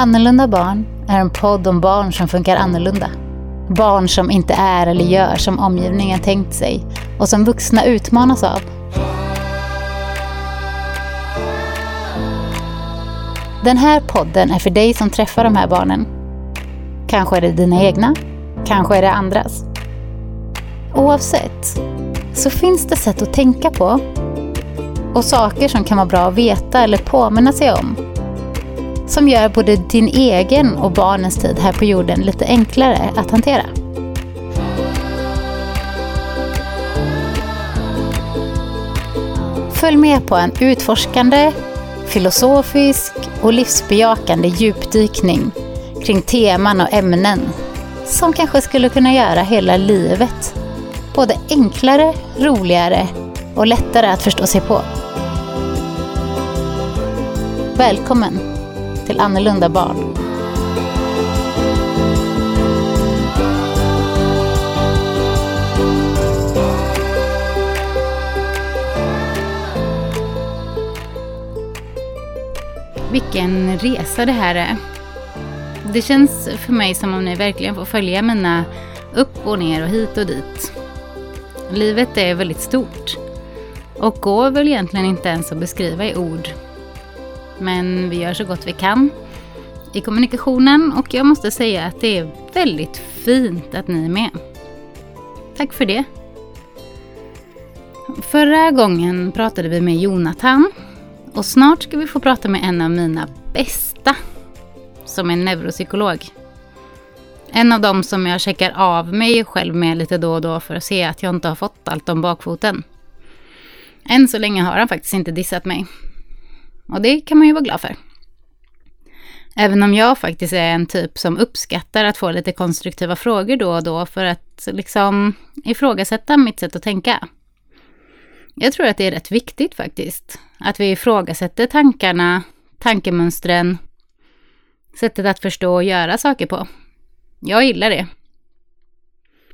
Annorlunda barn är en podd om barn som funkar annorlunda. Barn som inte är eller gör som omgivningen tänkt sig och som vuxna utmanas av. Den här podden är för dig som träffar de här barnen. Kanske är det dina egna, kanske är det andras. Oavsett så finns det sätt att tänka på och saker som kan vara bra att veta eller påminna sig om som gör både din egen och barnens tid här på jorden lite enklare att hantera. Följ med på en utforskande, filosofisk och livsbejakande djupdykning kring teman och ämnen som kanske skulle kunna göra hela livet både enklare, roligare och lättare att förstå sig på. Välkommen till Annorlunda barn. Vilken resa det här är. Det känns för mig som om ni verkligen får följa mina upp och ner och hit och dit. Livet är väldigt stort och går väl egentligen inte ens att beskriva i ord. Men vi gör så gott vi kan i kommunikationen och jag måste säga att det är väldigt fint att ni är med. Tack för det. Förra gången pratade vi med Jonathan och snart ska vi få prata med en av mina bästa som är neuropsykolog. En av dem som jag checkar av mig själv med lite då och då för att se att jag inte har fått allt om bakfoten. Än så länge har han faktiskt inte dissat mig. Och det kan man ju vara glad för. Även om jag faktiskt är en typ som uppskattar att få lite konstruktiva frågor då och då för att liksom ifrågasätta mitt sätt att tänka. Jag tror att det är rätt viktigt faktiskt. Att vi ifrågasätter tankarna, tankemönstren, sättet att förstå och göra saker på. Jag gillar det.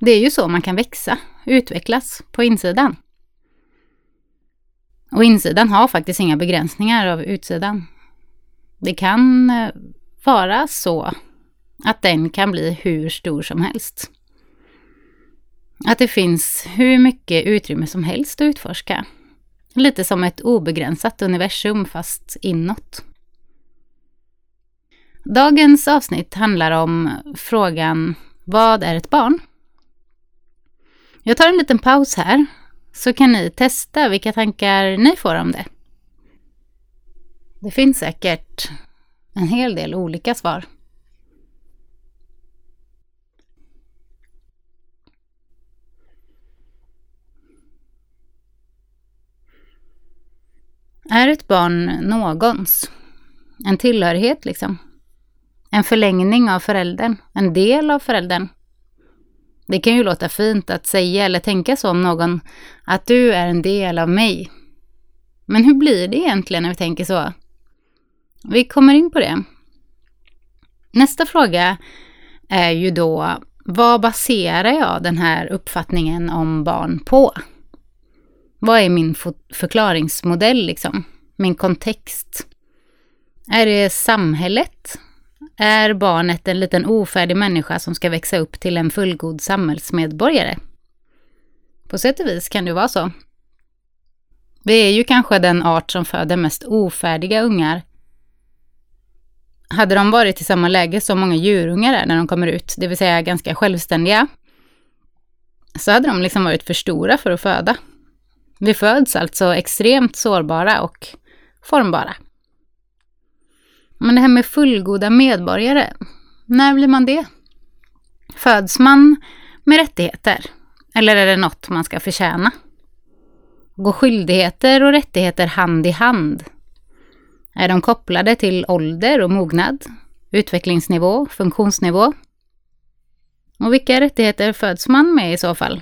Det är ju så man kan växa, utvecklas på insidan. Och insidan har faktiskt inga begränsningar av utsidan. Det kan eh, vara så att den kan bli hur stor som helst. Att det finns hur mycket utrymme som helst att utforska. Lite som ett obegränsat universum fast inåt. Dagens avsnitt handlar om frågan Vad är ett barn? Jag tar en liten paus här så kan ni testa vilka tankar ni får om det. Det finns säkert en hel del olika svar. Är ett barn någons? En tillhörighet liksom? En förlängning av föräldern? En del av föräldern? Det kan ju låta fint att säga eller tänka så om någon, att du är en del av mig. Men hur blir det egentligen när vi tänker så? Vi kommer in på det. Nästa fråga är ju då, vad baserar jag den här uppfattningen om barn på? Vad är min förklaringsmodell liksom? Min kontext? Är det samhället? Är barnet en liten ofärdig människa som ska växa upp till en fullgod samhällsmedborgare? På sätt och vis kan det vara så. Vi är ju kanske den art som föder mest ofärdiga ungar. Hade de varit i samma läge som många djurungar är när de kommer ut, det vill säga ganska självständiga, så hade de liksom varit för stora för att föda. Vi föds alltså extremt sårbara och formbara. Men det här med fullgoda medborgare, när blir man det? Föds man med rättigheter? Eller är det något man ska förtjäna? Går skyldigheter och rättigheter hand i hand? Är de kopplade till ålder och mognad, utvecklingsnivå, funktionsnivå? Och vilka rättigheter föds man med i så fall?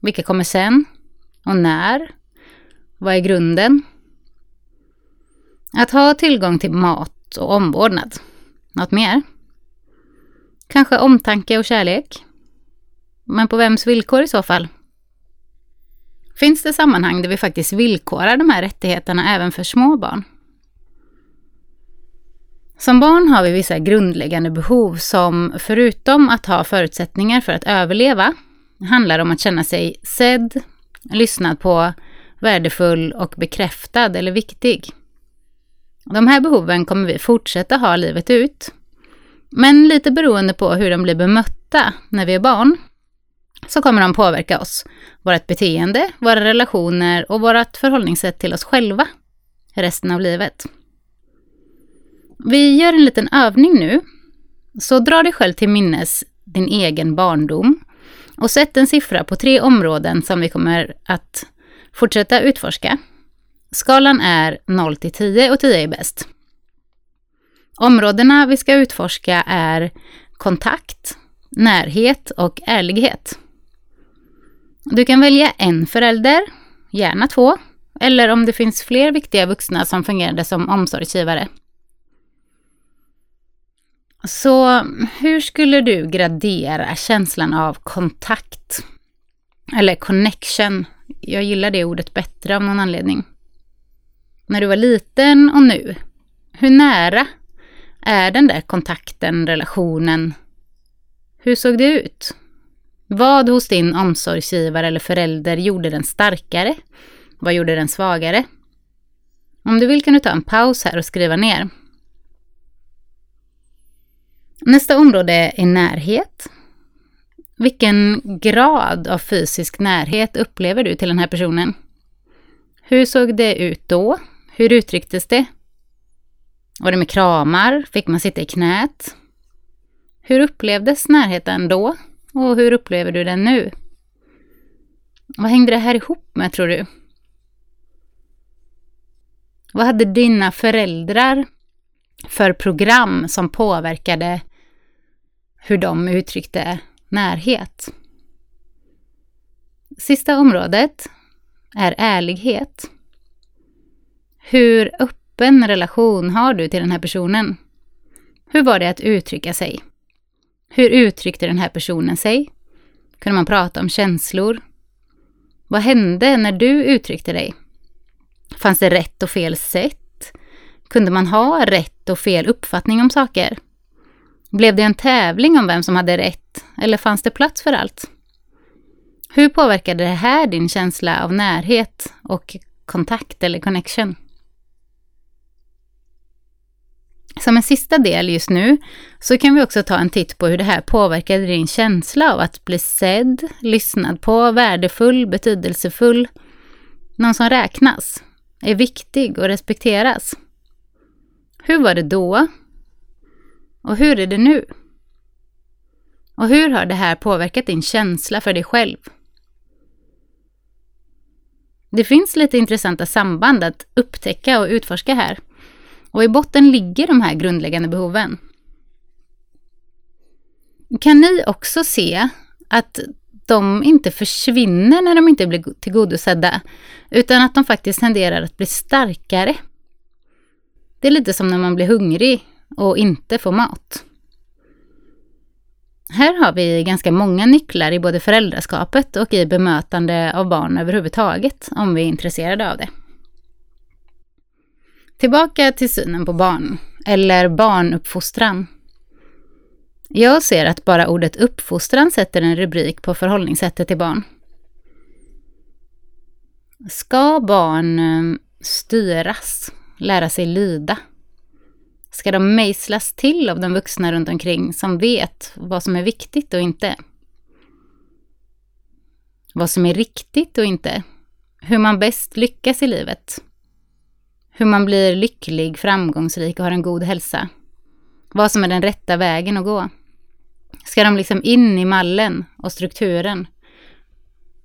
Vilka kommer sen? Och när? Vad är grunden? Att ha tillgång till mat och omvårdnad. Något mer? Kanske omtanke och kärlek? Men på vems villkor i så fall? Finns det sammanhang där vi faktiskt villkorar de här rättigheterna även för små barn? Som barn har vi vissa grundläggande behov som förutom att ha förutsättningar för att överleva handlar om att känna sig sedd, lyssnad på, värdefull och bekräftad eller viktig. De här behoven kommer vi fortsätta ha livet ut. Men lite beroende på hur de blir bemötta när vi är barn så kommer de påverka oss, vårt beteende, våra relationer och vårt förhållningssätt till oss själva resten av livet. Vi gör en liten övning nu. Så dra dig själv till minnes din egen barndom och sätt en siffra på tre områden som vi kommer att fortsätta utforska. Skalan är 0 till 10 och 10 är bäst. Områdena vi ska utforska är kontakt, närhet och ärlighet. Du kan välja en förälder, gärna två, eller om det finns fler viktiga vuxna som fungerade som omsorgsgivare. Så hur skulle du gradera känslan av kontakt? Eller connection. Jag gillar det ordet bättre av någon anledning. När du var liten och nu. Hur nära är den där kontakten, relationen? Hur såg det ut? Vad hos din omsorgsgivare eller förälder gjorde den starkare? Vad gjorde den svagare? Om du vill kan du ta en paus här och skriva ner. Nästa område är närhet. Vilken grad av fysisk närhet upplever du till den här personen? Hur såg det ut då? Hur uttrycktes det? Var det med kramar? Fick man sitta i knät? Hur upplevdes närheten då? Och hur upplever du den nu? Vad hängde det här ihop med, tror du? Vad hade dina föräldrar för program som påverkade hur de uttryckte närhet? Sista området är ärlighet. Hur öppen relation har du till den här personen? Hur var det att uttrycka sig? Hur uttryckte den här personen sig? Kunde man prata om känslor? Vad hände när du uttryckte dig? Fanns det rätt och fel sätt? Kunde man ha rätt och fel uppfattning om saker? Blev det en tävling om vem som hade rätt? Eller fanns det plats för allt? Hur påverkade det här din känsla av närhet och kontakt eller connection? Som en sista del just nu så kan vi också ta en titt på hur det här påverkade din känsla av att bli sedd, lyssnad på, värdefull, betydelsefull, någon som räknas, är viktig och respekteras. Hur var det då? Och hur är det nu? Och hur har det här påverkat din känsla för dig själv? Det finns lite intressanta samband att upptäcka och utforska här. Och i botten ligger de här grundläggande behoven. Kan ni också se att de inte försvinner när de inte blir tillgodosedda, utan att de faktiskt tenderar att bli starkare? Det är lite som när man blir hungrig och inte får mat. Här har vi ganska många nycklar i både föräldraskapet och i bemötande av barn överhuvudtaget, om vi är intresserade av det. Tillbaka till synen på barn, eller barnuppfostran. Jag ser att bara ordet uppfostran sätter en rubrik på förhållningssättet till barn. Ska barn ehm, styras, lära sig lyda? Ska de mejslas till av de vuxna runt omkring som vet vad som är viktigt och inte? Vad som är riktigt och inte? Hur man bäst lyckas i livet? Hur man blir lycklig, framgångsrik och har en god hälsa. Vad som är den rätta vägen att gå. Ska de liksom in i mallen och strukturen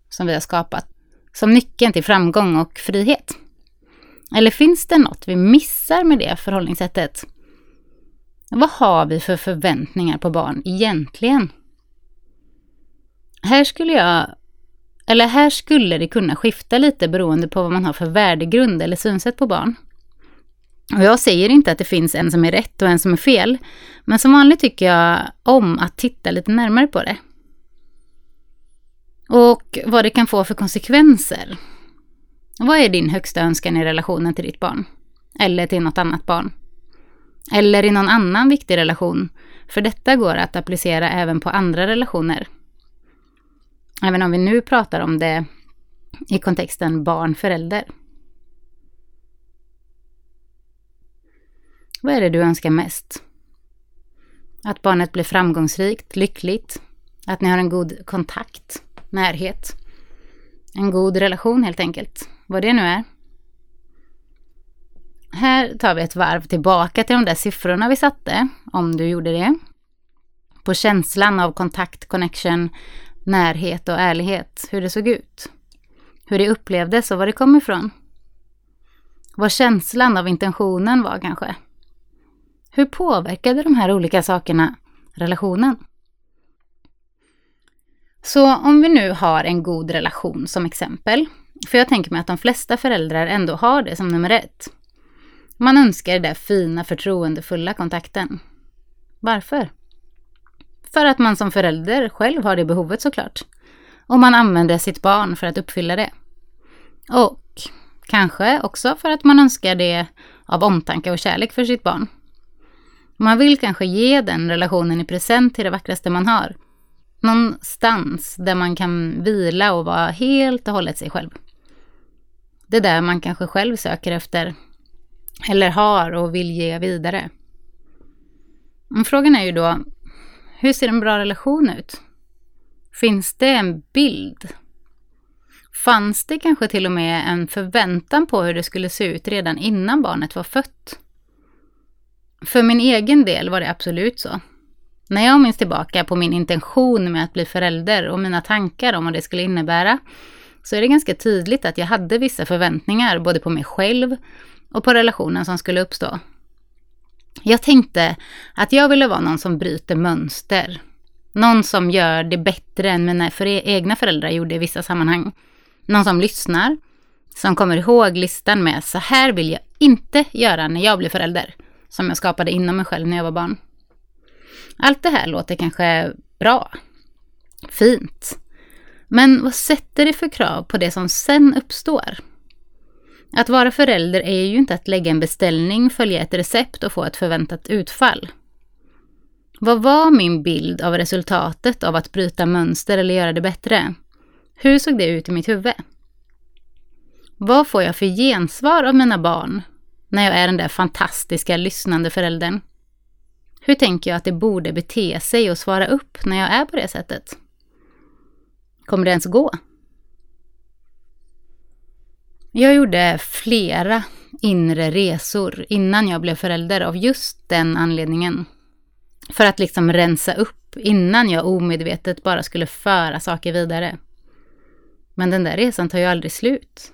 som vi har skapat som nyckeln till framgång och frihet? Eller finns det något vi missar med det förhållningssättet? Vad har vi för förväntningar på barn egentligen? Här skulle jag eller här skulle det kunna skifta lite beroende på vad man har för värdegrund eller synsätt på barn. Och jag säger inte att det finns en som är rätt och en som är fel, men som vanligt tycker jag om att titta lite närmare på det. Och vad det kan få för konsekvenser. Vad är din högsta önskan i relationen till ditt barn? Eller till något annat barn? Eller i någon annan viktig relation, för detta går att applicera även på andra relationer. Även om vi nu pratar om det i kontexten barn-förälder. Vad är det du önskar mest? Att barnet blir framgångsrikt, lyckligt, att ni har en god kontakt, närhet. En god relation helt enkelt, vad det nu är. Här tar vi ett varv tillbaka till de där siffrorna vi satte, om du gjorde det. På känslan av kontakt, connection, närhet och ärlighet, hur det såg ut. Hur det upplevdes och var det kom ifrån. Vad känslan av intentionen var kanske. Hur påverkade de här olika sakerna relationen? Så om vi nu har en god relation som exempel, för jag tänker mig att de flesta föräldrar ändå har det som nummer ett. Man önskar den där fina förtroendefulla kontakten. Varför? För att man som förälder själv har det behovet såklart. Och man använder sitt barn för att uppfylla det. Och kanske också för att man önskar det av omtanke och kärlek för sitt barn. Man vill kanske ge den relationen i present till det vackraste man har. Någonstans där man kan vila och vara helt och hållet sig själv. Det där man kanske själv söker efter. Eller har och vill ge vidare. Men frågan är ju då, hur ser en bra relation ut? Finns det en bild? Fanns det kanske till och med en förväntan på hur det skulle se ut redan innan barnet var fött? För min egen del var det absolut så. När jag minns tillbaka på min intention med att bli förälder och mina tankar om vad det skulle innebära, så är det ganska tydligt att jag hade vissa förväntningar både på mig själv och på relationen som skulle uppstå. Jag tänkte att jag ville vara någon som bryter mönster. Någon som gör det bättre än mina för egna föräldrar gjorde i vissa sammanhang. Någon som lyssnar, som kommer ihåg listan med så här vill jag inte göra när jag blir förälder som jag skapade inom mig själv när jag var barn. Allt det här låter kanske bra, fint. Men vad sätter det för krav på det som sen uppstår? Att vara förälder är ju inte att lägga en beställning, följa ett recept och få ett förväntat utfall. Vad var min bild av resultatet av att bryta mönster eller göra det bättre? Hur såg det ut i mitt huvud? Vad får jag för gensvar av mina barn när jag är den där fantastiska lyssnande föräldern? Hur tänker jag att det borde bete sig och svara upp när jag är på det sättet? Kommer det ens gå? Jag gjorde flera inre resor innan jag blev förälder av just den anledningen. För att liksom rensa upp innan jag omedvetet bara skulle föra saker vidare. Men den där resan tar ju aldrig slut.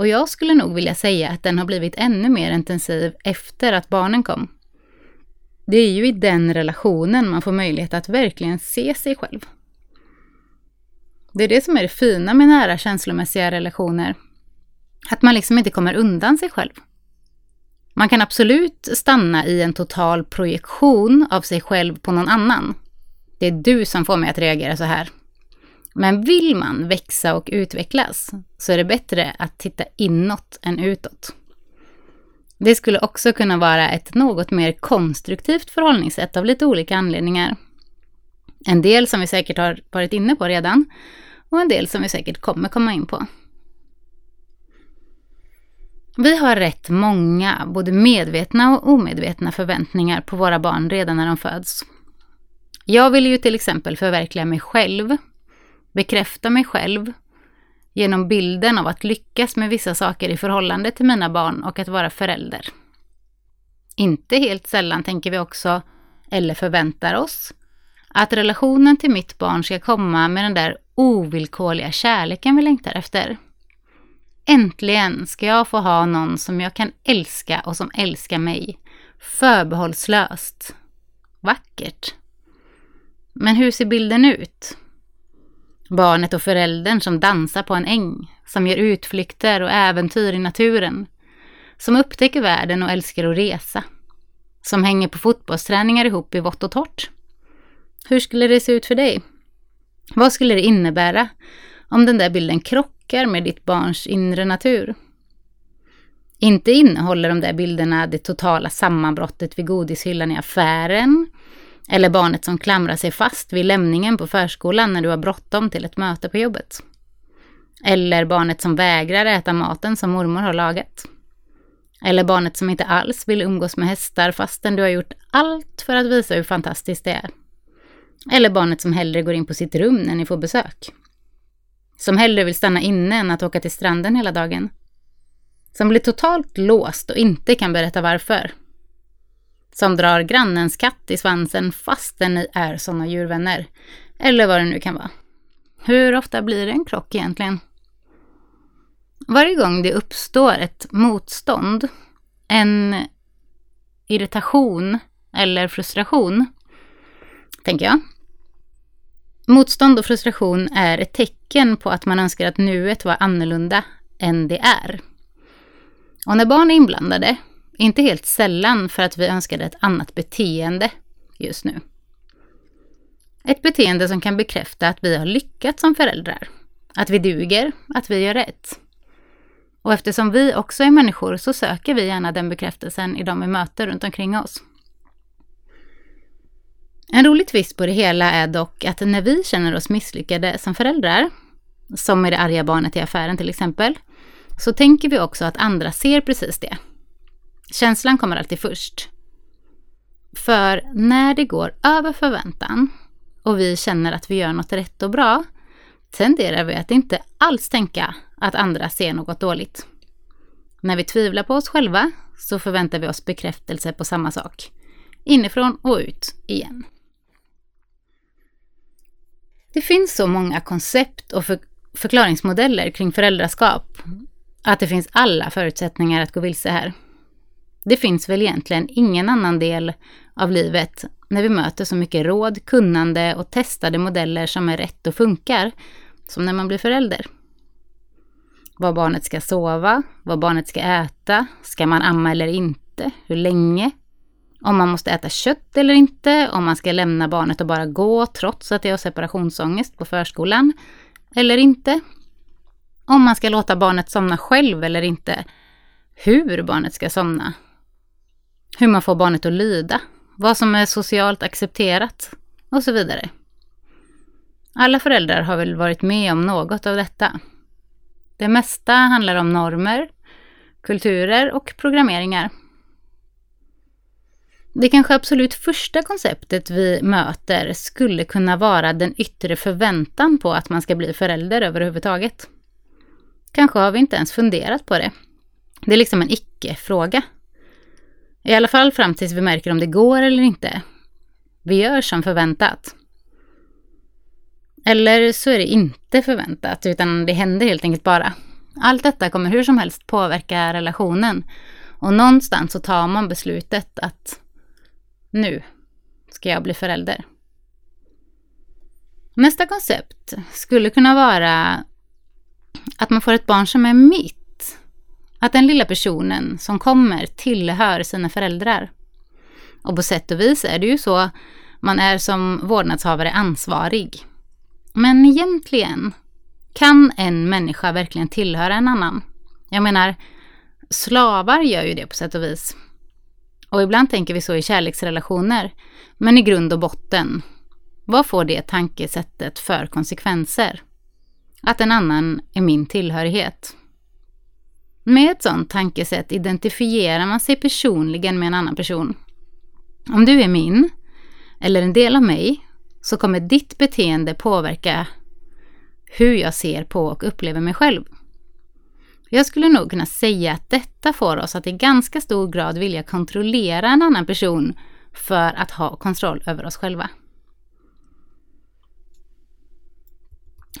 Och jag skulle nog vilja säga att den har blivit ännu mer intensiv efter att barnen kom. Det är ju i den relationen man får möjlighet att verkligen se sig själv. Det är det som är det fina med nära känslomässiga relationer. Att man liksom inte kommer undan sig själv. Man kan absolut stanna i en total projektion av sig själv på någon annan. Det är du som får mig att reagera så här. Men vill man växa och utvecklas så är det bättre att titta inåt än utåt. Det skulle också kunna vara ett något mer konstruktivt förhållningssätt av lite olika anledningar. En del som vi säkert har varit inne på redan och en del som vi säkert kommer komma in på. Vi har rätt många, både medvetna och omedvetna förväntningar på våra barn redan när de föds. Jag vill ju till exempel förverkliga mig själv bekräfta mig själv genom bilden av att lyckas med vissa saker i förhållande till mina barn och att vara förälder. Inte helt sällan tänker vi också, eller förväntar oss, att relationen till mitt barn ska komma med den där ovillkorliga kärleken vi längtar efter. Äntligen ska jag få ha någon som jag kan älska och som älskar mig. Förbehållslöst. Vackert. Men hur ser bilden ut? Barnet och föräldern som dansar på en äng, som gör utflykter och äventyr i naturen. Som upptäcker världen och älskar att resa. Som hänger på fotbollsträningar ihop i vått och torrt. Hur skulle det se ut för dig? Vad skulle det innebära om den där bilden krockar med ditt barns inre natur? Inte innehåller de där bilderna det totala sammanbrottet vid godishyllan i affären, eller barnet som klamrar sig fast vid lämningen på förskolan när du har bråttom till ett möte på jobbet. Eller barnet som vägrar äta maten som mormor har lagat. Eller barnet som inte alls vill umgås med hästar fastän du har gjort allt för att visa hur fantastiskt det är. Eller barnet som hellre går in på sitt rum när ni får besök. Som hellre vill stanna inne än att åka till stranden hela dagen. Som blir totalt låst och inte kan berätta varför. Som drar grannens katt i svansen fastän ni är sådana djurvänner. Eller vad det nu kan vara. Hur ofta blir det en krock egentligen? Varje gång det uppstår ett motstånd, en irritation eller frustration, tänker jag. Motstånd och frustration är ett tecken på att man önskar att nuet var annorlunda än det är. Och när barn är inblandade, inte helt sällan för att vi önskade ett annat beteende just nu. Ett beteende som kan bekräfta att vi har lyckats som föräldrar, att vi duger, att vi gör rätt. Och eftersom vi också är människor så söker vi gärna den bekräftelsen i de vi möter runt omkring oss. En rolig twist på det hela är dock att när vi känner oss misslyckade som föräldrar, som med det arga barnet i affären till exempel, så tänker vi också att andra ser precis det. Känslan kommer alltid först. För när det går över förväntan och vi känner att vi gör något rätt och bra, tenderar vi att inte alls tänka att andra ser något dåligt. När vi tvivlar på oss själva så förväntar vi oss bekräftelse på samma sak. Inifrån och ut igen. Det finns så många koncept och för förklaringsmodeller kring föräldraskap att det finns alla förutsättningar att gå vilse här. Det finns väl egentligen ingen annan del av livet när vi möter så mycket råd, kunnande och testade modeller som är rätt och funkar som när man blir förälder. Var barnet ska sova, vad barnet ska äta, ska man amma eller inte, hur länge, om man måste äta kött eller inte, om man ska lämna barnet och bara gå trots att det har separationsångest på förskolan eller inte, om man ska låta barnet somna själv eller inte, hur barnet ska somna, hur man får barnet att lyda, vad som är socialt accepterat och så vidare. Alla föräldrar har väl varit med om något av detta. Det mesta handlar om normer, kulturer och programmeringar. Det kanske absolut första konceptet vi möter skulle kunna vara den yttre förväntan på att man ska bli förälder överhuvudtaget. Kanske har vi inte ens funderat på det. Det är liksom en icke-fråga. I alla fall fram tills vi märker om det går eller inte. Vi gör som förväntat. Eller så är det inte förväntat, utan det händer helt enkelt bara. Allt detta kommer hur som helst påverka relationen. Och någonstans så tar man beslutet att nu ska jag bli förälder. Nästa koncept skulle kunna vara att man får ett barn som är mitt. Att den lilla personen som kommer tillhör sina föräldrar. Och på sätt och vis är det ju så man är som vårdnadshavare ansvarig. Men egentligen, kan en människa verkligen tillhöra en annan? Jag menar, slavar gör ju det på sätt och vis. Och ibland tänker vi så i kärleksrelationer. Men i grund och botten, vad får det tankesättet för konsekvenser? Att en annan är min tillhörighet. Med ett sådant tankesätt identifierar man sig personligen med en annan person. Om du är min, eller en del av mig, så kommer ditt beteende påverka hur jag ser på och upplever mig själv. Jag skulle nog kunna säga att detta får oss att i ganska stor grad vilja kontrollera en annan person för att ha kontroll över oss själva.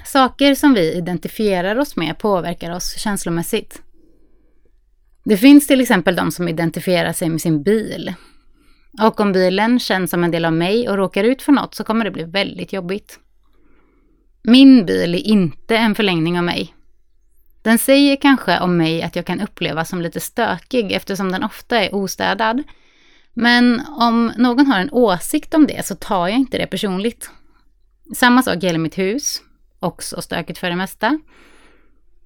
Saker som vi identifierar oss med påverkar oss känslomässigt. Det finns till exempel de som identifierar sig med sin bil. Och om bilen känns som en del av mig och råkar ut för något så kommer det bli väldigt jobbigt. Min bil är inte en förlängning av mig. Den säger kanske om mig att jag kan upplevas som lite stökig eftersom den ofta är ostädad. Men om någon har en åsikt om det så tar jag inte det personligt. Samma sak gäller mitt hus, också stökigt för det mesta.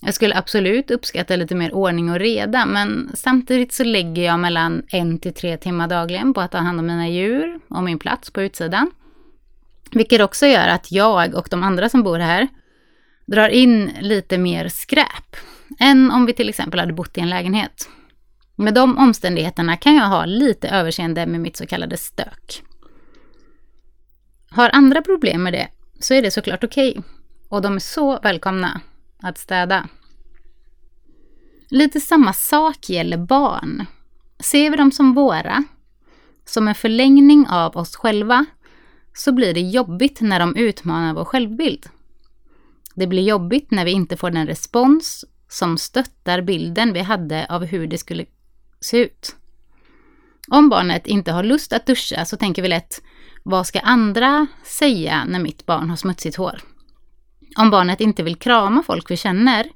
Jag skulle absolut uppskatta lite mer ordning och reda, men samtidigt så lägger jag mellan en till tre timmar dagligen på att ta hand om mina djur och min plats på utsidan. Vilket också gör att jag och de andra som bor här drar in lite mer skräp än om vi till exempel hade bott i en lägenhet. Med de omständigheterna kan jag ha lite överseende med mitt så kallade stök. Har andra problem med det så är det såklart okej okay, och de är så välkomna att städa. Lite samma sak gäller barn. Ser vi dem som våra, som en förlängning av oss själva, så blir det jobbigt när de utmanar vår självbild. Det blir jobbigt när vi inte får den respons som stöttar bilden vi hade av hur det skulle se ut. Om barnet inte har lust att duscha så tänker vi lätt, vad ska andra säga när mitt barn har smutsigt hår? Om barnet inte vill krama folk vi känner,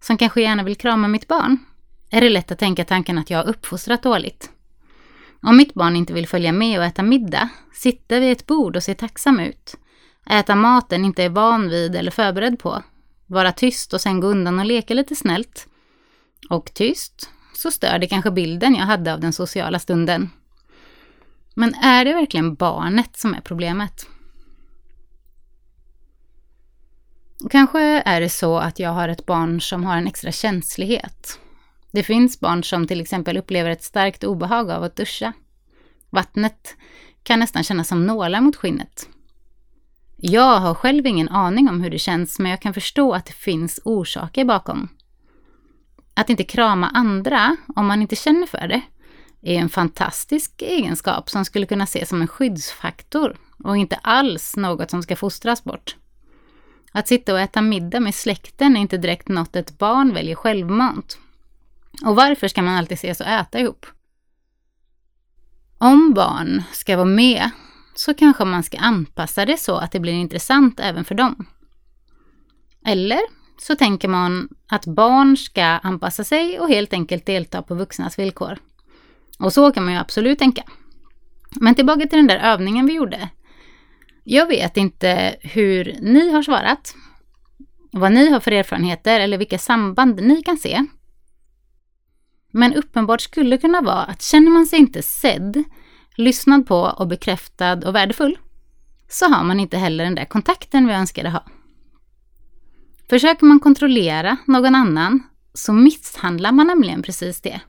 som kanske gärna vill krama mitt barn, är det lätt att tänka tanken att jag har uppfostrat dåligt. Om mitt barn inte vill följa med och äta middag, sitta vid ett bord och se tacksam ut, äta maten inte är van vid eller förberedd på, vara tyst och sen gå undan och leka lite snällt, och tyst, så stör det kanske bilden jag hade av den sociala stunden. Men är det verkligen barnet som är problemet? Kanske är det så att jag har ett barn som har en extra känslighet. Det finns barn som till exempel upplever ett starkt obehag av att duscha. Vattnet kan nästan kännas som nålar mot skinnet. Jag har själv ingen aning om hur det känns, men jag kan förstå att det finns orsaker bakom. Att inte krama andra om man inte känner för det är en fantastisk egenskap som skulle kunna ses som en skyddsfaktor och inte alls något som ska fostras bort. Att sitta och äta middag med släkten är inte direkt något ett barn väljer självmant. Och varför ska man alltid ses och äta ihop? Om barn ska vara med så kanske man ska anpassa det så att det blir intressant även för dem. Eller så tänker man att barn ska anpassa sig och helt enkelt delta på vuxnas villkor. Och så kan man ju absolut tänka. Men tillbaka till den där övningen vi gjorde. Jag vet inte hur ni har svarat, vad ni har för erfarenheter eller vilka samband ni kan se. Men uppenbart skulle kunna vara att känner man sig inte sedd, lyssnad på och bekräftad och värdefull, så har man inte heller den där kontakten vi önskade ha. Försöker man kontrollera någon annan så misshandlar man nämligen precis det.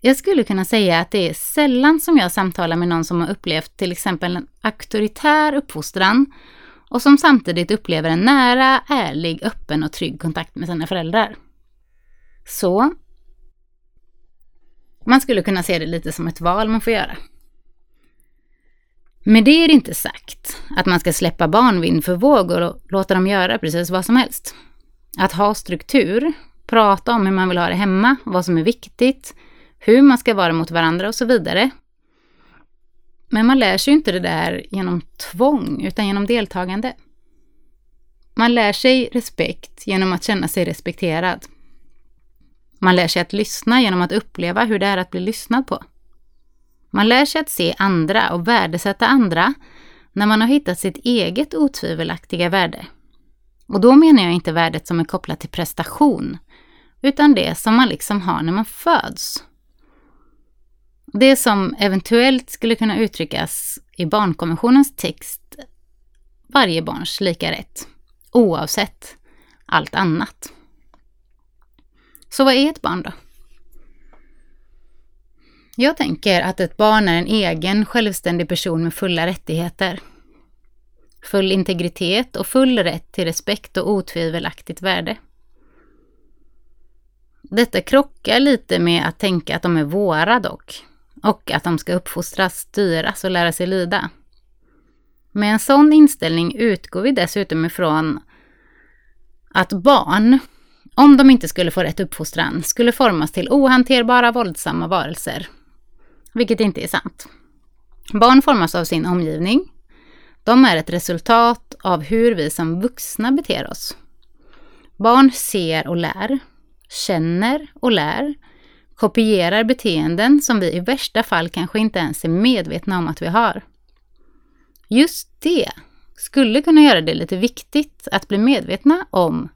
Jag skulle kunna säga att det är sällan som jag samtalar med någon som har upplevt till exempel en auktoritär uppfostran och som samtidigt upplever en nära, ärlig, öppen och trygg kontakt med sina föräldrar. Så man skulle kunna se det lite som ett val man får göra. Med det är det inte sagt att man ska släppa barn vind för våg och låta dem göra precis vad som helst. Att ha struktur, prata om hur man vill ha det hemma, vad som är viktigt, hur man ska vara mot varandra och så vidare. Men man lär sig inte det där genom tvång, utan genom deltagande. Man lär sig respekt genom att känna sig respekterad. Man lär sig att lyssna genom att uppleva hur det är att bli lyssnad på. Man lär sig att se andra och värdesätta andra när man har hittat sitt eget otvivelaktiga värde. Och då menar jag inte värdet som är kopplat till prestation, utan det som man liksom har när man föds. Det som eventuellt skulle kunna uttryckas i barnkonventionens text, varje barns lika rätt, oavsett allt annat. Så vad är ett barn då? Jag tänker att ett barn är en egen självständig person med fulla rättigheter. Full integritet och full rätt till respekt och otvivelaktigt värde. Detta krockar lite med att tänka att de är våra dock, och att de ska uppfostras, styras och lära sig lyda. Med en sån inställning utgår vi dessutom ifrån att barn, om de inte skulle få rätt uppfostran, skulle formas till ohanterbara våldsamma varelser vilket inte är sant. Barn formas av sin omgivning. De är ett resultat av hur vi som vuxna beter oss. Barn ser och lär, känner och lär, kopierar beteenden som vi i värsta fall kanske inte ens är medvetna om att vi har. Just det skulle kunna göra det lite viktigt att bli medvetna om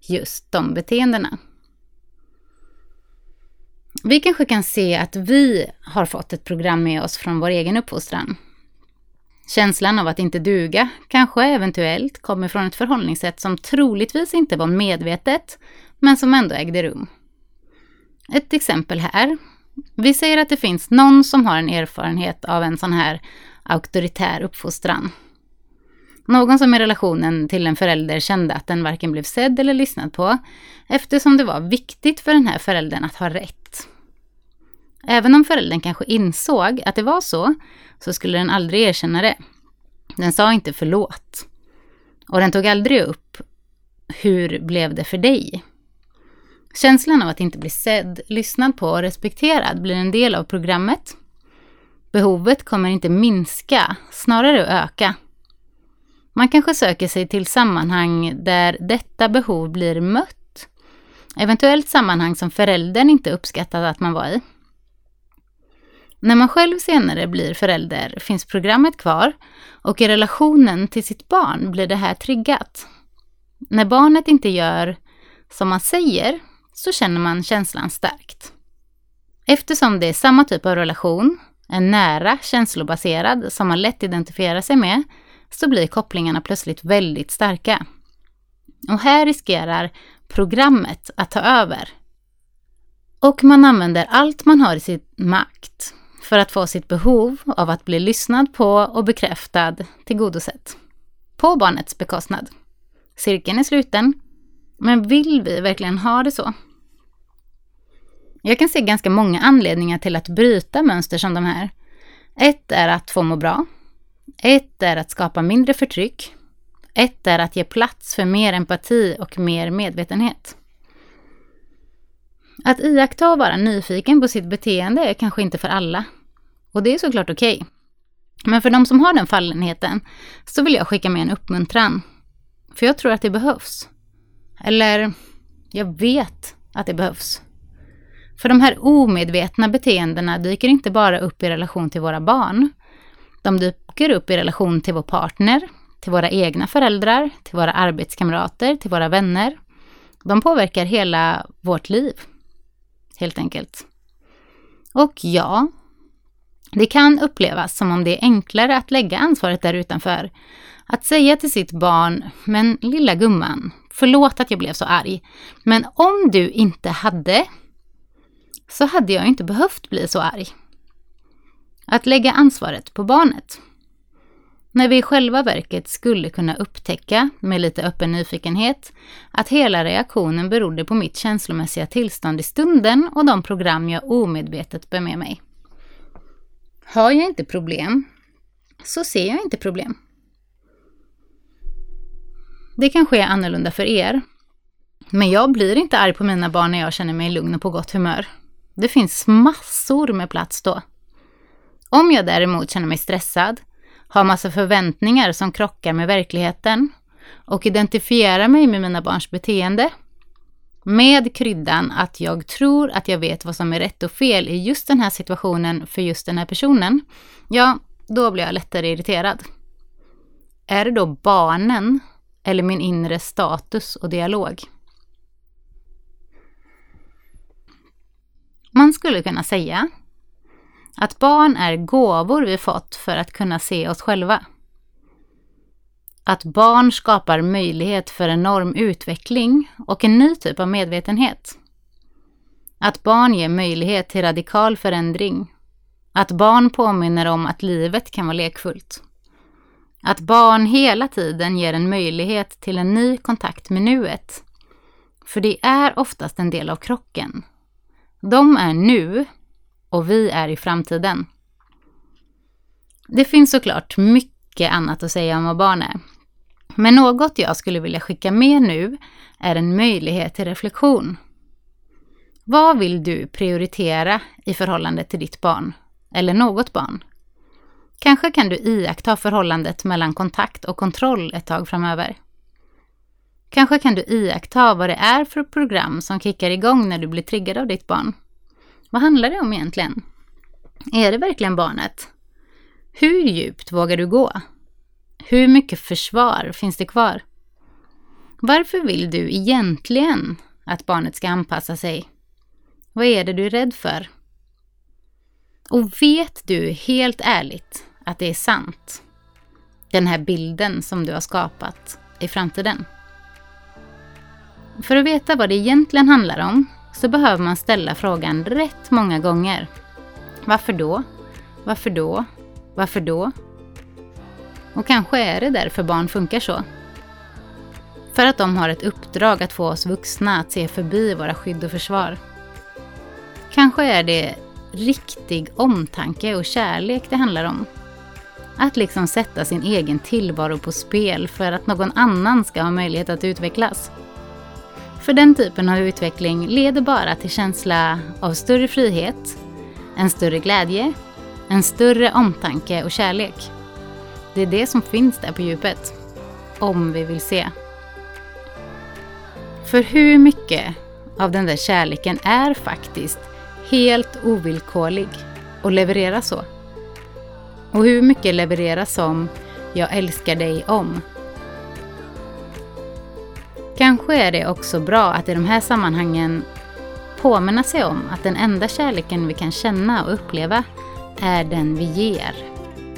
just de beteendena. Vi kanske kan se att vi har fått ett program med oss från vår egen uppfostran. Känslan av att inte duga kanske eventuellt kommer från ett förhållningssätt som troligtvis inte var medvetet, men som ändå ägde rum. Ett exempel här. Vi säger att det finns någon som har en erfarenhet av en sån här auktoritär uppfostran. Någon som i relationen till en förälder kände att den varken blev sedd eller lyssnad på, eftersom det var viktigt för den här föräldern att ha rätt. Även om föräldern kanske insåg att det var så, så skulle den aldrig erkänna det. Den sa inte förlåt. Och den tog aldrig upp hur blev det för dig? Känslan av att inte bli sedd, lyssnad på och respekterad blir en del av programmet. Behovet kommer inte minska, snarare öka. Man kanske söker sig till sammanhang där detta behov blir mött. Eventuellt sammanhang som föräldern inte uppskattat att man var i. När man själv senare blir förälder finns programmet kvar och i relationen till sitt barn blir det här triggat. När barnet inte gör som man säger så känner man känslan starkt. Eftersom det är samma typ av relation, en nära, känslobaserad, som man lätt identifierar sig med, så blir kopplingarna plötsligt väldigt starka. Och här riskerar programmet att ta över. Och man använder allt man har i sin makt för att få sitt behov av att bli lyssnad på och bekräftad tillgodosett. På barnets bekostnad. Cirkeln är sluten. Men vill vi verkligen ha det så? Jag kan se ganska många anledningar till att bryta mönster som de här. Ett är att få må bra. Ett är att skapa mindre förtryck. Ett är att ge plats för mer empati och mer medvetenhet. Att iaktta och vara nyfiken på sitt beteende är kanske inte för alla. Och det är såklart okej. Okay. Men för de som har den fallenheten så vill jag skicka med en uppmuntran. För jag tror att det behövs. Eller, jag vet att det behövs. För de här omedvetna beteendena dyker inte bara upp i relation till våra barn. De dyker upp i relation till vår partner, till våra egna föräldrar, till våra arbetskamrater, till våra vänner. De påverkar hela vårt liv, helt enkelt. Och ja, det kan upplevas som om det är enklare att lägga ansvaret där utanför. Att säga till sitt barn, men lilla gumman, förlåt att jag blev så arg, men om du inte hade, så hade jag inte behövt bli så arg. Att lägga ansvaret på barnet. När vi i själva verket skulle kunna upptäcka, med lite öppen nyfikenhet, att hela reaktionen berodde på mitt känslomässiga tillstånd i stunden och de program jag omedvetet bär med mig. Har jag inte problem, så ser jag inte problem. Det kanske är annorlunda för er. Men jag blir inte arg på mina barn när jag känner mig lugn och på gott humör. Det finns massor med plats då. Om jag däremot känner mig stressad, har massa förväntningar som krockar med verkligheten och identifierar mig med mina barns beteende, med kryddan att jag tror att jag vet vad som är rätt och fel i just den här situationen för just den här personen, ja, då blir jag lättare irriterad. Är det då barnen eller min inre status och dialog? Man skulle kunna säga att barn är gåvor vi fått för att kunna se oss själva. Att barn skapar möjlighet för enorm utveckling och en ny typ av medvetenhet. Att barn ger möjlighet till radikal förändring. Att barn påminner om att livet kan vara lekfullt. Att barn hela tiden ger en möjlighet till en ny kontakt med nuet. För det är oftast en del av krocken. De är nu och vi är i framtiden. Det finns såklart mycket annat att säga om vad barn är. Men något jag skulle vilja skicka med nu är en möjlighet till reflektion. Vad vill du prioritera i förhållande till ditt barn? Eller något barn? Kanske kan du iaktta förhållandet mellan kontakt och kontroll ett tag framöver. Kanske kan du iaktta vad det är för program som kickar igång när du blir triggad av ditt barn. Vad handlar det om egentligen? Är det verkligen barnet? Hur djupt vågar du gå? Hur mycket försvar finns det kvar? Varför vill du egentligen att barnet ska anpassa sig? Vad är det du är rädd för? Och vet du helt ärligt att det är sant? Den här bilden som du har skapat i framtiden. För att veta vad det egentligen handlar om så behöver man ställa frågan rätt många gånger. Varför då? Varför då? Varför då? Och kanske är det därför barn funkar så. För att de har ett uppdrag att få oss vuxna att se förbi våra skydd och försvar. Kanske är det riktig omtanke och kärlek det handlar om. Att liksom sätta sin egen tillvaro på spel för att någon annan ska ha möjlighet att utvecklas. För den typen av utveckling leder bara till känsla av större frihet, en större glädje, en större omtanke och kärlek. Det är det som finns där på djupet. Om vi vill se. För hur mycket av den där kärleken är faktiskt helt ovillkorlig och levereras så? Och hur mycket levereras som “jag älskar dig om”? Kanske är det också bra att i de här sammanhangen påminna sig om att den enda kärleken vi kan känna och uppleva är den vi ger.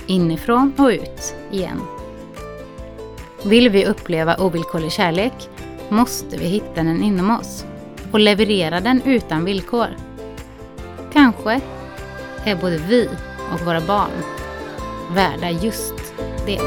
Inifrån och ut igen. Vill vi uppleva ovillkorlig kärlek måste vi hitta den inom oss och leverera den utan villkor. Kanske är både vi och våra barn värda just det.